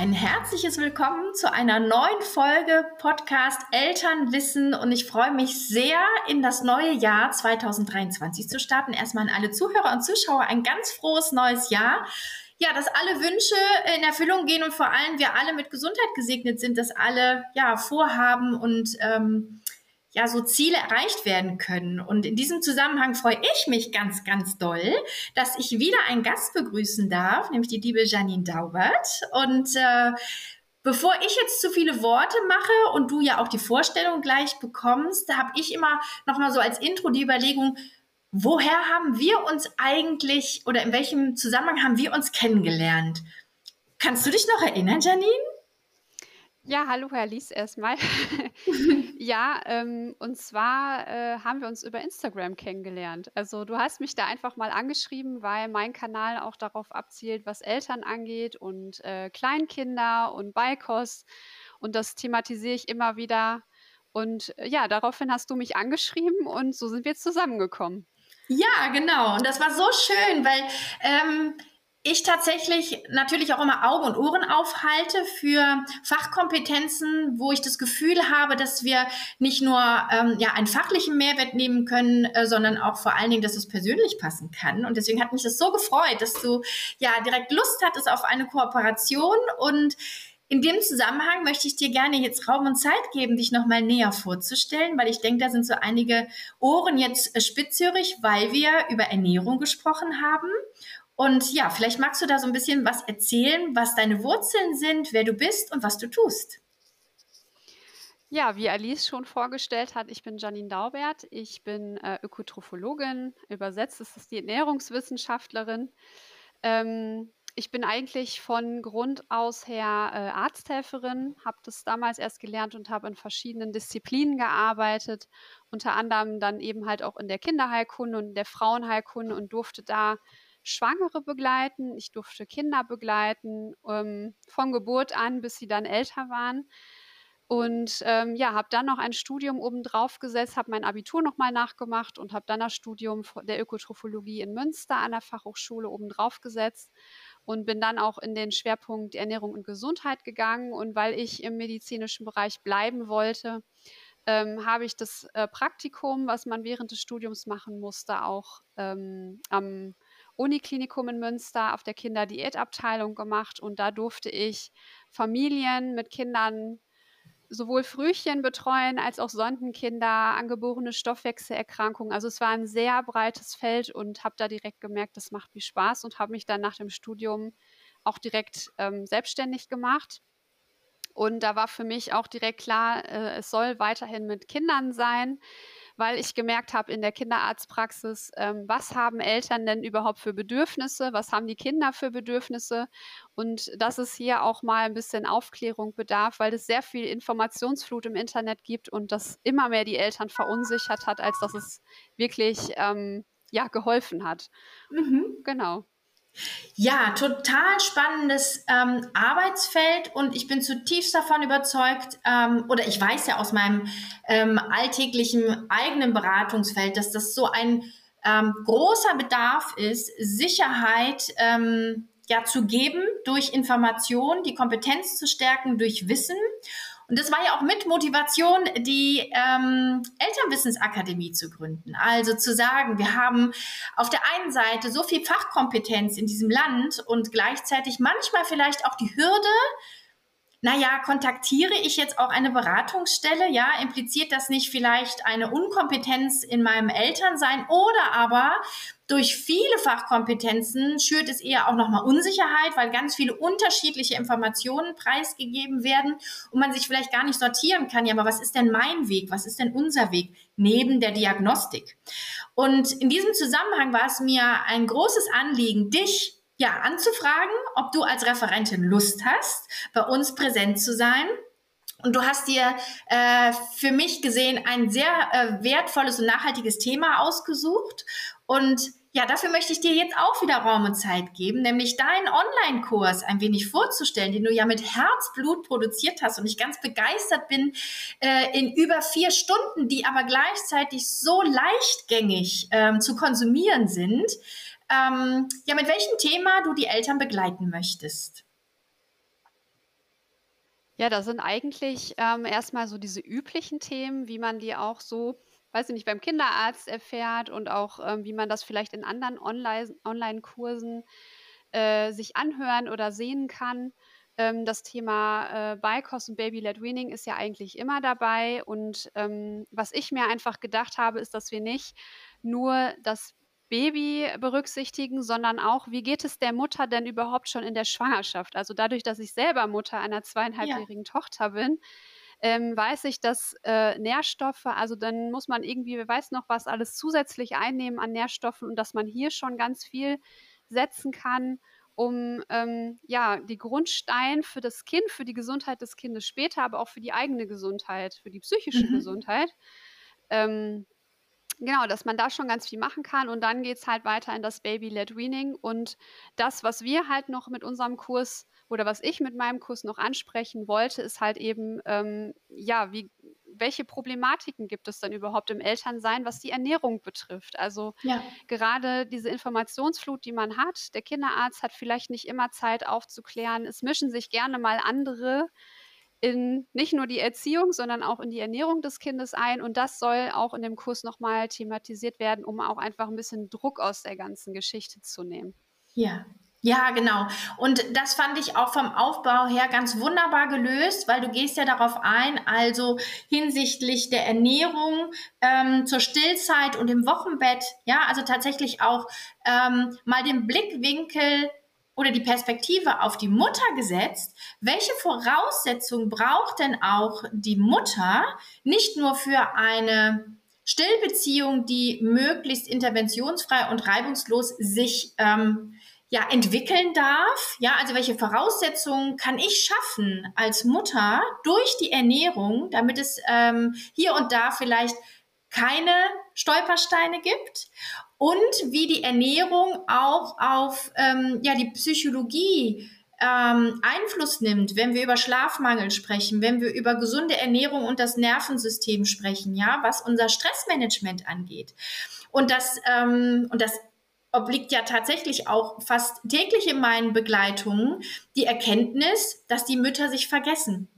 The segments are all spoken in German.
Ein herzliches Willkommen zu einer neuen Folge Podcast Eltern wissen und ich freue mich sehr, in das neue Jahr 2023 zu starten. Erstmal an alle Zuhörer und Zuschauer ein ganz frohes neues Jahr. Ja, dass alle Wünsche in Erfüllung gehen und vor allem wir alle mit Gesundheit gesegnet sind, dass alle ja Vorhaben und ähm, ja, so Ziele erreicht werden können. Und in diesem Zusammenhang freue ich mich ganz, ganz doll, dass ich wieder einen Gast begrüßen darf, nämlich die liebe Janine Daubert. Und äh, Bevor ich jetzt zu viele Worte mache und du ja auch die Vorstellung gleich bekommst, da habe ich immer noch mal so als Intro die Überlegung, woher haben wir uns eigentlich oder in welchem Zusammenhang haben wir uns kennengelernt? Kannst du dich noch erinnern, Janine? Ja, hallo Herr Lies erstmal. ja, ähm, und zwar äh, haben wir uns über Instagram kennengelernt. Also du hast mich da einfach mal angeschrieben, weil mein Kanal auch darauf abzielt, was Eltern angeht und äh, Kleinkinder und Beikost. Und das thematisiere ich immer wieder. Und äh, ja, daraufhin hast du mich angeschrieben und so sind wir zusammengekommen. Ja, genau. Und das war so schön, weil ähm, ich tatsächlich natürlich auch immer Augen und Ohren aufhalte für Fachkompetenzen, wo ich das Gefühl habe, dass wir nicht nur ähm, ja einen fachlichen Mehrwert nehmen können, äh, sondern auch vor allen Dingen, dass es persönlich passen kann. Und deswegen hat mich das so gefreut, dass du ja direkt Lust hattest auf eine Kooperation und in dem Zusammenhang möchte ich dir gerne jetzt Raum und Zeit geben, dich nochmal näher vorzustellen, weil ich denke, da sind so einige Ohren jetzt äh, spitzhörig, weil wir über Ernährung gesprochen haben und ja, vielleicht magst du da so ein bisschen was erzählen, was deine Wurzeln sind, wer du bist und was du tust. Ja, wie Alice schon vorgestellt hat, ich bin Janine Daubert. Ich bin äh, Ökotrophologin. Übersetzt ist es die Ernährungswissenschaftlerin. Ähm, ich bin eigentlich von Grund aus her äh, Arzthelferin, habe das damals erst gelernt und habe in verschiedenen Disziplinen gearbeitet, unter anderem dann eben halt auch in der Kinderheilkunde und der Frauenheilkunde und durfte da Schwangere begleiten, ich durfte Kinder begleiten, ähm, von Geburt an, bis sie dann älter waren. Und ähm, ja, habe dann noch ein Studium obendrauf gesetzt, habe mein Abitur nochmal nachgemacht und habe dann das Studium der Ökotrophologie in Münster an der Fachhochschule obendrauf gesetzt und bin dann auch in den Schwerpunkt Ernährung und Gesundheit gegangen. Und weil ich im medizinischen Bereich bleiben wollte, ähm, habe ich das äh, Praktikum, was man während des Studiums machen musste, auch ähm, am Uniklinikum in Münster auf der Kinderdiätabteilung gemacht und da durfte ich Familien mit Kindern sowohl Frühchen betreuen als auch Sondenkinder, angeborene Stoffwechselerkrankungen. Also es war ein sehr breites Feld und habe da direkt gemerkt, das macht mir Spaß und habe mich dann nach dem Studium auch direkt ähm, selbstständig gemacht. Und da war für mich auch direkt klar, äh, es soll weiterhin mit Kindern sein weil ich gemerkt habe in der Kinderarztpraxis, ähm, was haben Eltern denn überhaupt für Bedürfnisse, was haben die Kinder für Bedürfnisse und dass es hier auch mal ein bisschen Aufklärung bedarf, weil es sehr viel Informationsflut im Internet gibt und das immer mehr die Eltern verunsichert hat, als dass es wirklich ähm, ja geholfen hat. Mhm. Genau. Ja, total spannendes ähm, Arbeitsfeld und ich bin zutiefst davon überzeugt, ähm, oder ich weiß ja aus meinem ähm, alltäglichen eigenen Beratungsfeld, dass das so ein ähm, großer Bedarf ist, Sicherheit ähm, ja zu geben durch Information, die Kompetenz zu stärken durch Wissen und das war ja auch mit Motivation, die ähm, Elternwissensakademie zu gründen. Also zu sagen, wir haben auf der einen Seite so viel Fachkompetenz in diesem Land und gleichzeitig manchmal vielleicht auch die Hürde, naja, kontaktiere ich jetzt auch eine Beratungsstelle? Ja, impliziert das nicht vielleicht eine Unkompetenz in meinem Elternsein oder aber durch viele Fachkompetenzen schürt es eher auch nochmal Unsicherheit, weil ganz viele unterschiedliche Informationen preisgegeben werden und man sich vielleicht gar nicht sortieren kann. Ja, aber was ist denn mein Weg? Was ist denn unser Weg neben der Diagnostik? Und in diesem Zusammenhang war es mir ein großes Anliegen, dich ja anzufragen, ob du als Referentin Lust hast, bei uns präsent zu sein und du hast dir äh, für mich gesehen ein sehr äh, wertvolles und nachhaltiges Thema ausgesucht. Und ja, dafür möchte ich dir jetzt auch wieder Raum und Zeit geben, nämlich deinen Online-Kurs ein wenig vorzustellen, den du ja mit Herzblut produziert hast und ich ganz begeistert bin äh, in über vier Stunden, die aber gleichzeitig so leichtgängig ähm, zu konsumieren sind. Ähm, ja, mit welchem Thema du die Eltern begleiten möchtest. Ja, das sind eigentlich ähm, erstmal so diese üblichen Themen, wie man die auch so, weiß ich nicht, beim Kinderarzt erfährt und auch ähm, wie man das vielleicht in anderen Online- Online-Kursen äh, sich anhören oder sehen kann. Ähm, das Thema äh, Beikost und Baby-led Weaning ist ja eigentlich immer dabei. Und ähm, was ich mir einfach gedacht habe, ist, dass wir nicht nur das Baby berücksichtigen, sondern auch, wie geht es der Mutter denn überhaupt schon in der Schwangerschaft? Also dadurch, dass ich selber Mutter einer zweieinhalbjährigen ja. Tochter bin, ähm, weiß ich, dass äh, Nährstoffe, also dann muss man irgendwie, wer weiß noch was, alles zusätzlich einnehmen an Nährstoffen und dass man hier schon ganz viel setzen kann, um ähm, ja die Grundstein für das Kind, für die Gesundheit des Kindes später, aber auch für die eigene Gesundheit, für die psychische mhm. Gesundheit ähm, Genau, dass man da schon ganz viel machen kann und dann geht es halt weiter in das Baby-led Weaning und das, was wir halt noch mit unserem Kurs oder was ich mit meinem Kurs noch ansprechen wollte, ist halt eben, ähm, ja, wie, welche Problematiken gibt es dann überhaupt im Elternsein, was die Ernährung betrifft? Also ja. gerade diese Informationsflut, die man hat, der Kinderarzt hat vielleicht nicht immer Zeit aufzuklären, es mischen sich gerne mal andere in nicht nur die Erziehung, sondern auch in die Ernährung des Kindes ein. Und das soll auch in dem Kurs nochmal thematisiert werden, um auch einfach ein bisschen Druck aus der ganzen Geschichte zu nehmen. Ja. Ja, genau. Und das fand ich auch vom Aufbau her ganz wunderbar gelöst, weil du gehst ja darauf ein, also hinsichtlich der Ernährung ähm, zur Stillzeit und im Wochenbett, ja, also tatsächlich auch ähm, mal den Blickwinkel oder die Perspektive auf die Mutter gesetzt, welche Voraussetzungen braucht denn auch die Mutter nicht nur für eine Stillbeziehung, die möglichst interventionsfrei und reibungslos sich ähm, ja entwickeln darf. Ja, also welche Voraussetzungen kann ich schaffen als Mutter durch die Ernährung, damit es ähm, hier und da vielleicht keine Stolpersteine gibt und wie die Ernährung auch auf ähm, ja, die Psychologie ähm, Einfluss nimmt, wenn wir über Schlafmangel sprechen, wenn wir über gesunde Ernährung und das Nervensystem sprechen, ja, was unser Stressmanagement angeht. Und das, ähm, und das obliegt ja tatsächlich auch fast täglich in meinen Begleitungen die Erkenntnis, dass die Mütter sich vergessen.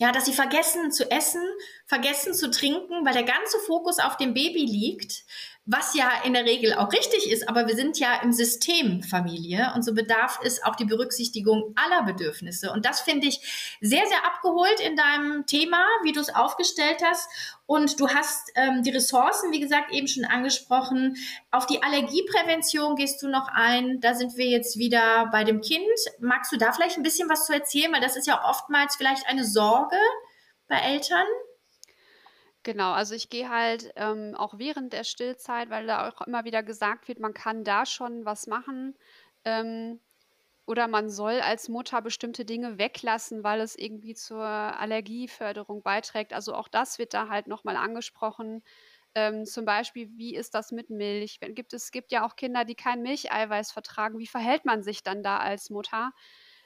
Ja, dass sie vergessen zu essen, vergessen zu trinken, weil der ganze Fokus auf dem Baby liegt, was ja in der Regel auch richtig ist, aber wir sind ja im System Familie und so bedarf es auch die Berücksichtigung aller Bedürfnisse. Und das finde ich sehr, sehr abgeholt in deinem Thema, wie du es aufgestellt hast. Und du hast ähm, die Ressourcen, wie gesagt, eben schon angesprochen. Auf die Allergieprävention gehst du noch ein. Da sind wir jetzt wieder bei dem Kind. Magst du da vielleicht ein bisschen was zu erzählen? Weil das ist ja oftmals vielleicht eine Sorge bei Eltern. Genau, also ich gehe halt ähm, auch während der Stillzeit, weil da auch immer wieder gesagt wird, man kann da schon was machen. Ähm, oder man soll als Mutter bestimmte Dinge weglassen, weil es irgendwie zur Allergieförderung beiträgt. Also auch das wird da halt nochmal angesprochen. Ähm, zum Beispiel, wie ist das mit Milch? Gibt es gibt ja auch Kinder, die kein Milcheiweiß vertragen. Wie verhält man sich dann da als Mutter?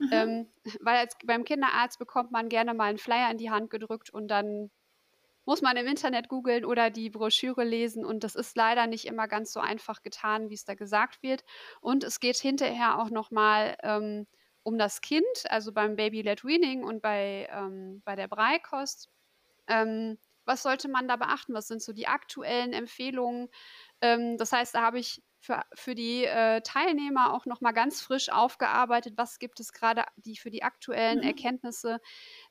Mhm. Ähm, weil als, beim Kinderarzt bekommt man gerne mal einen Flyer in die Hand gedrückt und dann muss man im Internet googeln oder die Broschüre lesen und das ist leider nicht immer ganz so einfach getan, wie es da gesagt wird. Und es geht hinterher auch nochmal ähm, um das Kind, also beim Baby-led Weaning und bei, ähm, bei der Breikost. Ähm, was sollte man da beachten? Was sind so die aktuellen Empfehlungen? Ähm, das heißt, da habe ich für, für die äh, Teilnehmer auch nochmal ganz frisch aufgearbeitet, was gibt es gerade die, für die aktuellen mhm. Erkenntnisse,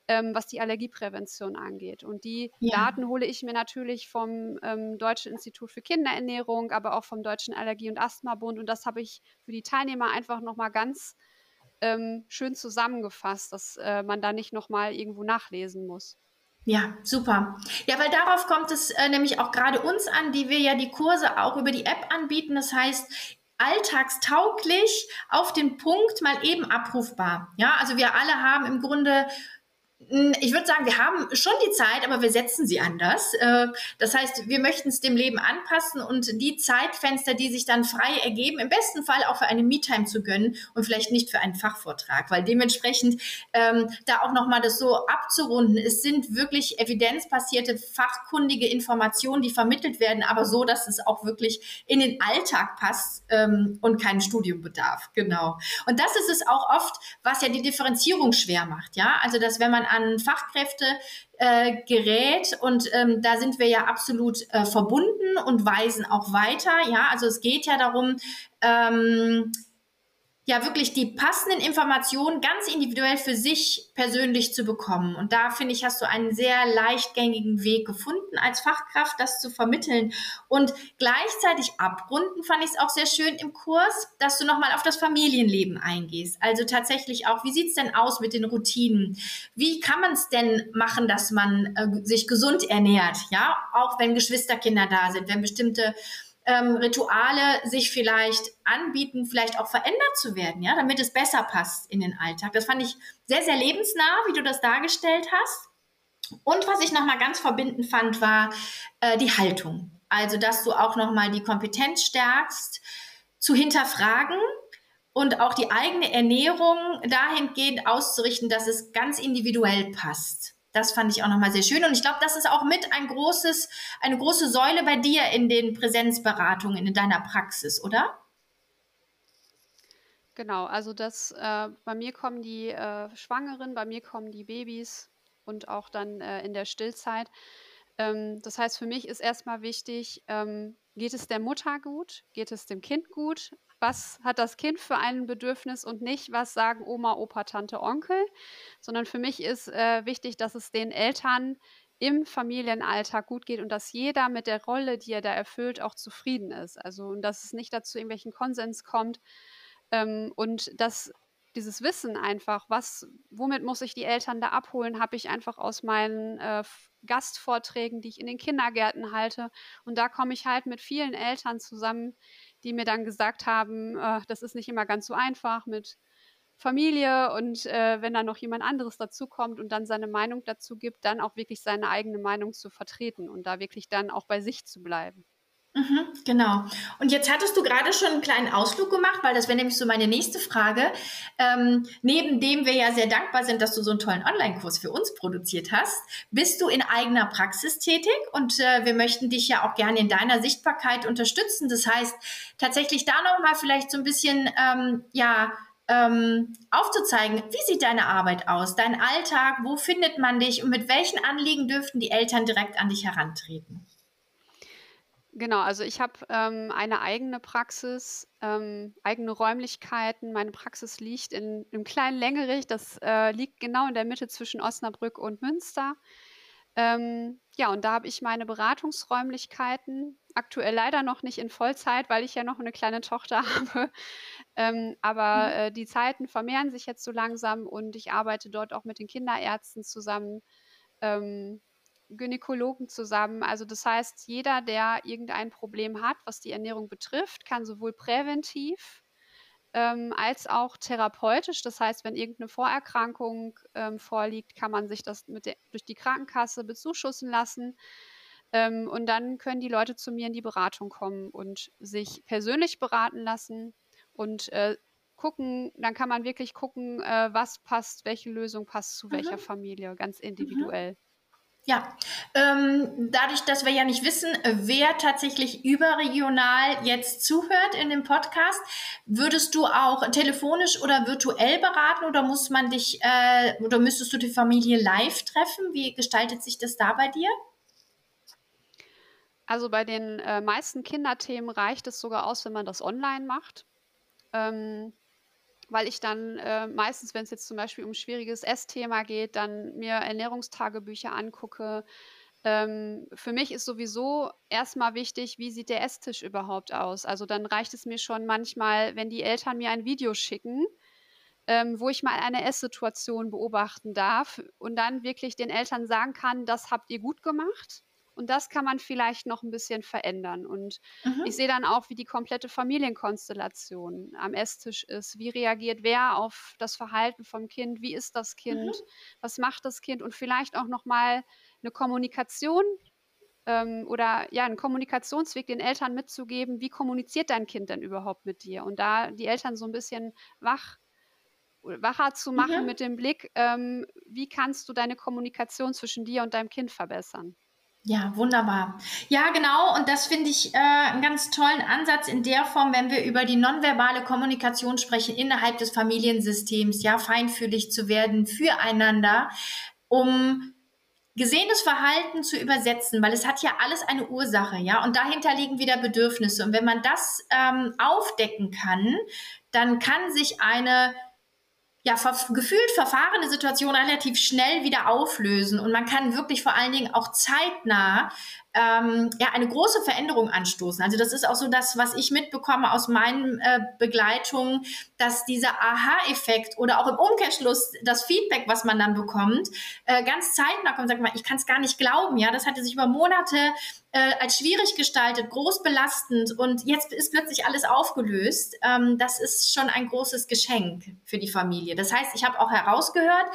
ähm, was die Allergieprävention angeht. Und die ja. Daten hole ich mir natürlich vom ähm, Deutschen Institut für Kinderernährung, aber auch vom Deutschen Allergie- und Asthmabund. Und das habe ich für die Teilnehmer einfach nochmal ganz ähm, schön zusammengefasst, dass äh, man da nicht nochmal irgendwo nachlesen muss. Ja, super. Ja, weil darauf kommt es äh, nämlich auch gerade uns an, die wir ja die Kurse auch über die App anbieten. Das heißt, alltagstauglich auf den Punkt mal eben abrufbar. Ja, also wir alle haben im Grunde ich würde sagen, wir haben schon die Zeit, aber wir setzen sie anders. Äh, das heißt, wir möchten es dem Leben anpassen und die Zeitfenster, die sich dann frei ergeben, im besten Fall auch für eine Me-Time zu gönnen und vielleicht nicht für einen Fachvortrag, weil dementsprechend ähm, da auch nochmal das so abzurunden. Es sind wirklich evidenzbasierte, fachkundige Informationen, die vermittelt werden, aber so, dass es auch wirklich in den Alltag passt ähm, und kein Studium bedarf. Genau. Und das ist es auch oft, was ja die Differenzierung schwer macht. Ja, also dass wenn man an Fachkräfte äh, gerät und ähm, da sind wir ja absolut äh, verbunden und weisen auch weiter. Ja, also es geht ja darum, ähm, ja wirklich die passenden Informationen ganz individuell für sich persönlich zu bekommen. Und da finde ich, hast du einen sehr leichtgängigen Weg gefunden, als Fachkraft das zu vermitteln. Und gleichzeitig abrunden fand ich es auch sehr schön im Kurs, dass du nochmal auf das Familienleben eingehst. Also tatsächlich auch, wie sieht es denn aus mit den Routinen? Wie kann man es denn machen, dass man äh, sich gesund ernährt? Ja, auch wenn Geschwisterkinder da sind, wenn bestimmte ähm, Rituale sich vielleicht anbieten, vielleicht auch verändert zu werden, ja, damit es besser passt in den Alltag. Das fand ich sehr, sehr lebensnah, wie du das dargestellt hast. Und was ich nochmal ganz verbindend fand, war äh, die Haltung. Also, dass du auch nochmal die Kompetenz stärkst, zu hinterfragen und auch die eigene Ernährung dahingehend auszurichten, dass es ganz individuell passt. Das fand ich auch nochmal sehr schön. Und ich glaube, das ist auch mit ein großes, eine große Säule bei dir in den Präsenzberatungen in deiner Praxis, oder? Genau, also das, äh, bei mir kommen die äh, Schwangeren, bei mir kommen die Babys und auch dann äh, in der Stillzeit. Ähm, das heißt, für mich ist erstmal wichtig, ähm, geht es der Mutter gut, geht es dem Kind gut, was hat das Kind für ein Bedürfnis und nicht, was sagen Oma, Opa, Tante, Onkel, sondern für mich ist äh, wichtig, dass es den Eltern im Familienalltag gut geht und dass jeder mit der Rolle, die er da erfüllt, auch zufrieden ist. Also und dass es nicht dazu irgendwelchen Konsens kommt ähm, und dass dieses Wissen einfach, was, womit muss ich die Eltern da abholen, habe ich einfach aus meinen äh, Gastvorträgen, die ich in den Kindergärten halte. Und da komme ich halt mit vielen Eltern zusammen, die mir dann gesagt haben, äh, das ist nicht immer ganz so einfach mit Familie und äh, wenn dann noch jemand anderes dazukommt und dann seine Meinung dazu gibt, dann auch wirklich seine eigene Meinung zu vertreten und da wirklich dann auch bei sich zu bleiben. Mhm, genau. Und jetzt hattest du gerade schon einen kleinen Ausflug gemacht, weil das wäre nämlich so meine nächste Frage. Ähm, neben dem wir ja sehr dankbar sind, dass du so einen tollen Online-Kurs für uns produziert hast, bist du in eigener Praxis tätig und äh, wir möchten dich ja auch gerne in deiner Sichtbarkeit unterstützen. Das heißt, tatsächlich da nochmal vielleicht so ein bisschen, ähm, ja, ähm, aufzuzeigen, wie sieht deine Arbeit aus, dein Alltag, wo findet man dich und mit welchen Anliegen dürften die Eltern direkt an dich herantreten? Genau, also ich habe ähm, eine eigene Praxis, ähm, eigene Räumlichkeiten. Meine Praxis liegt in einem kleinen Längerich, das äh, liegt genau in der Mitte zwischen Osnabrück und Münster. Ähm, ja, und da habe ich meine Beratungsräumlichkeiten. Aktuell leider noch nicht in Vollzeit, weil ich ja noch eine kleine Tochter habe. Ähm, aber mhm. äh, die Zeiten vermehren sich jetzt so langsam und ich arbeite dort auch mit den Kinderärzten zusammen. Ähm, Gynäkologen zusammen. Also das heißt, jeder, der irgendein Problem hat, was die Ernährung betrifft, kann sowohl präventiv ähm, als auch therapeutisch. Das heißt, wenn irgendeine Vorerkrankung ähm, vorliegt, kann man sich das der, durch die Krankenkasse bezuschussen lassen. Ähm, und dann können die Leute zu mir in die Beratung kommen und sich persönlich beraten lassen und äh, gucken, dann kann man wirklich gucken, äh, was passt, welche Lösung passt zu mhm. welcher Familie, ganz mhm. individuell. Mhm. Ja, ähm, dadurch, dass wir ja nicht wissen, wer tatsächlich überregional jetzt zuhört in dem Podcast, würdest du auch telefonisch oder virtuell beraten oder muss man dich äh, oder müsstest du die Familie live treffen? Wie gestaltet sich das da bei dir? Also bei den äh, meisten Kinderthemen reicht es sogar aus, wenn man das online macht. Ähm, weil ich dann äh, meistens, wenn es jetzt zum Beispiel um ein schwieriges Essthema geht, dann mir Ernährungstagebücher angucke. Ähm, für mich ist sowieso erstmal wichtig, wie sieht der Esstisch überhaupt aus? Also dann reicht es mir schon manchmal, wenn die Eltern mir ein Video schicken, ähm, wo ich mal eine Esssituation beobachten darf und dann wirklich den Eltern sagen kann, das habt ihr gut gemacht und das kann man vielleicht noch ein bisschen verändern. Und mhm. ich sehe dann auch, wie die komplette Familienkonstellation am Esstisch ist. Wie reagiert wer auf das Verhalten vom Kind? Wie ist das Kind? Mhm. Was macht das Kind? Und vielleicht auch noch mal eine Kommunikation ähm, oder ja, einen Kommunikationsweg den Eltern mitzugeben. Wie kommuniziert dein Kind denn überhaupt mit dir? Und da die Eltern so ein bisschen wach wacher zu machen mhm. mit dem Blick, ähm, wie kannst du deine Kommunikation zwischen dir und deinem Kind verbessern? Ja, wunderbar. Ja, genau. Und das finde ich äh, einen ganz tollen Ansatz in der Form, wenn wir über die nonverbale Kommunikation sprechen innerhalb des Familiensystems, ja, feinfühlig zu werden füreinander. um gesehenes Verhalten zu übersetzen, weil es hat ja alles eine Ursache, ja, und dahinter liegen wieder Bedürfnisse. Und wenn man das ähm, aufdecken kann, dann kann sich eine ja, gefühlt verfahrene Situation relativ schnell wieder auflösen. Und man kann wirklich vor allen Dingen auch zeitnah ähm, ja, eine große Veränderung anstoßen. Also das ist auch so das, was ich mitbekomme aus meinen äh, Begleitungen, dass dieser Aha-Effekt oder auch im Umkehrschluss das Feedback, was man dann bekommt, äh, ganz zeitnah kommt, sagt man, ich kann es gar nicht glauben, ja, das hatte sich über Monate äh, als schwierig gestaltet, groß belastend und jetzt ist plötzlich alles aufgelöst. Ähm, das ist schon ein großes Geschenk für die Familie. Das heißt, ich habe auch herausgehört,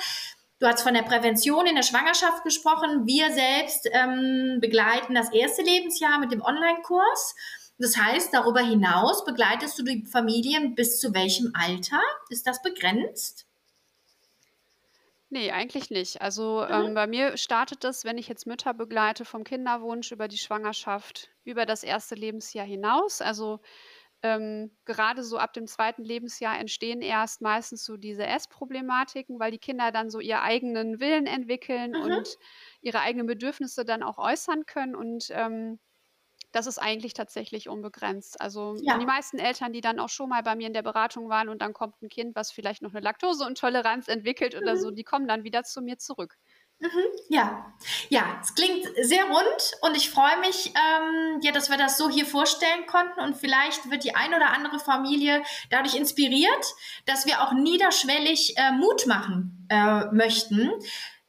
Du hast von der Prävention in der Schwangerschaft gesprochen. Wir selbst ähm, begleiten das erste Lebensjahr mit dem Online-Kurs. Das heißt, darüber hinaus begleitest du die Familien bis zu welchem Alter? Ist das begrenzt? Nee, eigentlich nicht. Also mhm. ähm, bei mir startet das, wenn ich jetzt Mütter begleite, vom Kinderwunsch über die Schwangerschaft, über das erste Lebensjahr hinaus. Also ähm, gerade so ab dem zweiten Lebensjahr entstehen erst meistens so diese Essproblematiken, weil die Kinder dann so ihren eigenen Willen entwickeln mhm. und ihre eigenen Bedürfnisse dann auch äußern können. Und ähm, das ist eigentlich tatsächlich unbegrenzt. Also ja. die meisten Eltern, die dann auch schon mal bei mir in der Beratung waren und dann kommt ein Kind, was vielleicht noch eine Laktoseintoleranz entwickelt mhm. oder so, die kommen dann wieder zu mir zurück. Mhm, ja, ja, es klingt sehr rund und ich freue mich, ähm, ja, dass wir das so hier vorstellen konnten und vielleicht wird die ein oder andere Familie dadurch inspiriert, dass wir auch niederschwellig äh, Mut machen äh, möchten.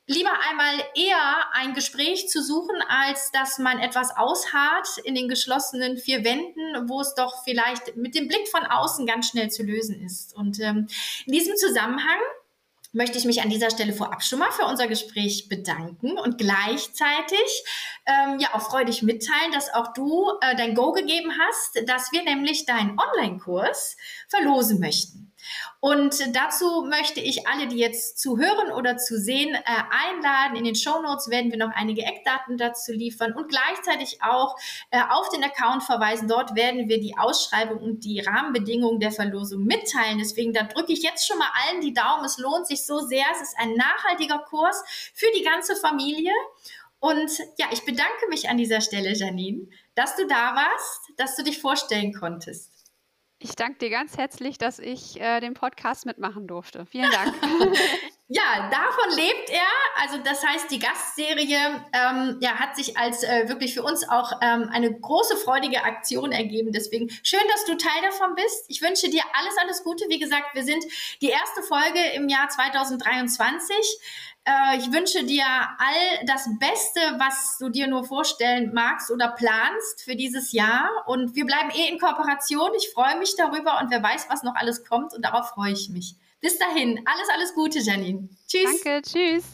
Lieber einmal eher ein Gespräch zu suchen, als dass man etwas ausharrt in den geschlossenen vier Wänden, wo es doch vielleicht mit dem Blick von außen ganz schnell zu lösen ist. Und ähm, in diesem Zusammenhang möchte ich mich an dieser Stelle vorab schon mal für unser Gespräch bedanken und gleichzeitig ähm, ja auch freudig mitteilen, dass auch du äh, dein Go gegeben hast, dass wir nämlich deinen Online-Kurs verlosen möchten. Und dazu möchte ich alle, die jetzt zu hören oder zu sehen, äh, einladen. In den Show Notes werden wir noch einige Eckdaten dazu liefern und gleichzeitig auch äh, auf den Account verweisen. Dort werden wir die Ausschreibung und die Rahmenbedingungen der Verlosung mitteilen. Deswegen, da drücke ich jetzt schon mal allen die Daumen. Es lohnt sich so sehr. Es ist ein nachhaltiger Kurs für die ganze Familie. Und ja, ich bedanke mich an dieser Stelle, Janine, dass du da warst, dass du dich vorstellen konntest. Ich danke dir ganz herzlich, dass ich äh, den Podcast mitmachen durfte. Vielen Dank. ja, davon lebt er. Also das heißt, die Gastserie ähm, ja, hat sich als äh, wirklich für uns auch ähm, eine große freudige Aktion ergeben. Deswegen schön, dass du Teil davon bist. Ich wünsche dir alles, alles Gute. Wie gesagt, wir sind die erste Folge im Jahr 2023. Äh, ich wünsche dir all das Beste, was du dir nur vorstellen magst oder planst für dieses Jahr. Und wir bleiben eh in Kooperation. Ich freue mich darüber und wer weiß, was noch alles kommt. Und darauf freue ich mich. Bis dahin, alles, alles Gute, Janine. Tschüss. Danke, tschüss.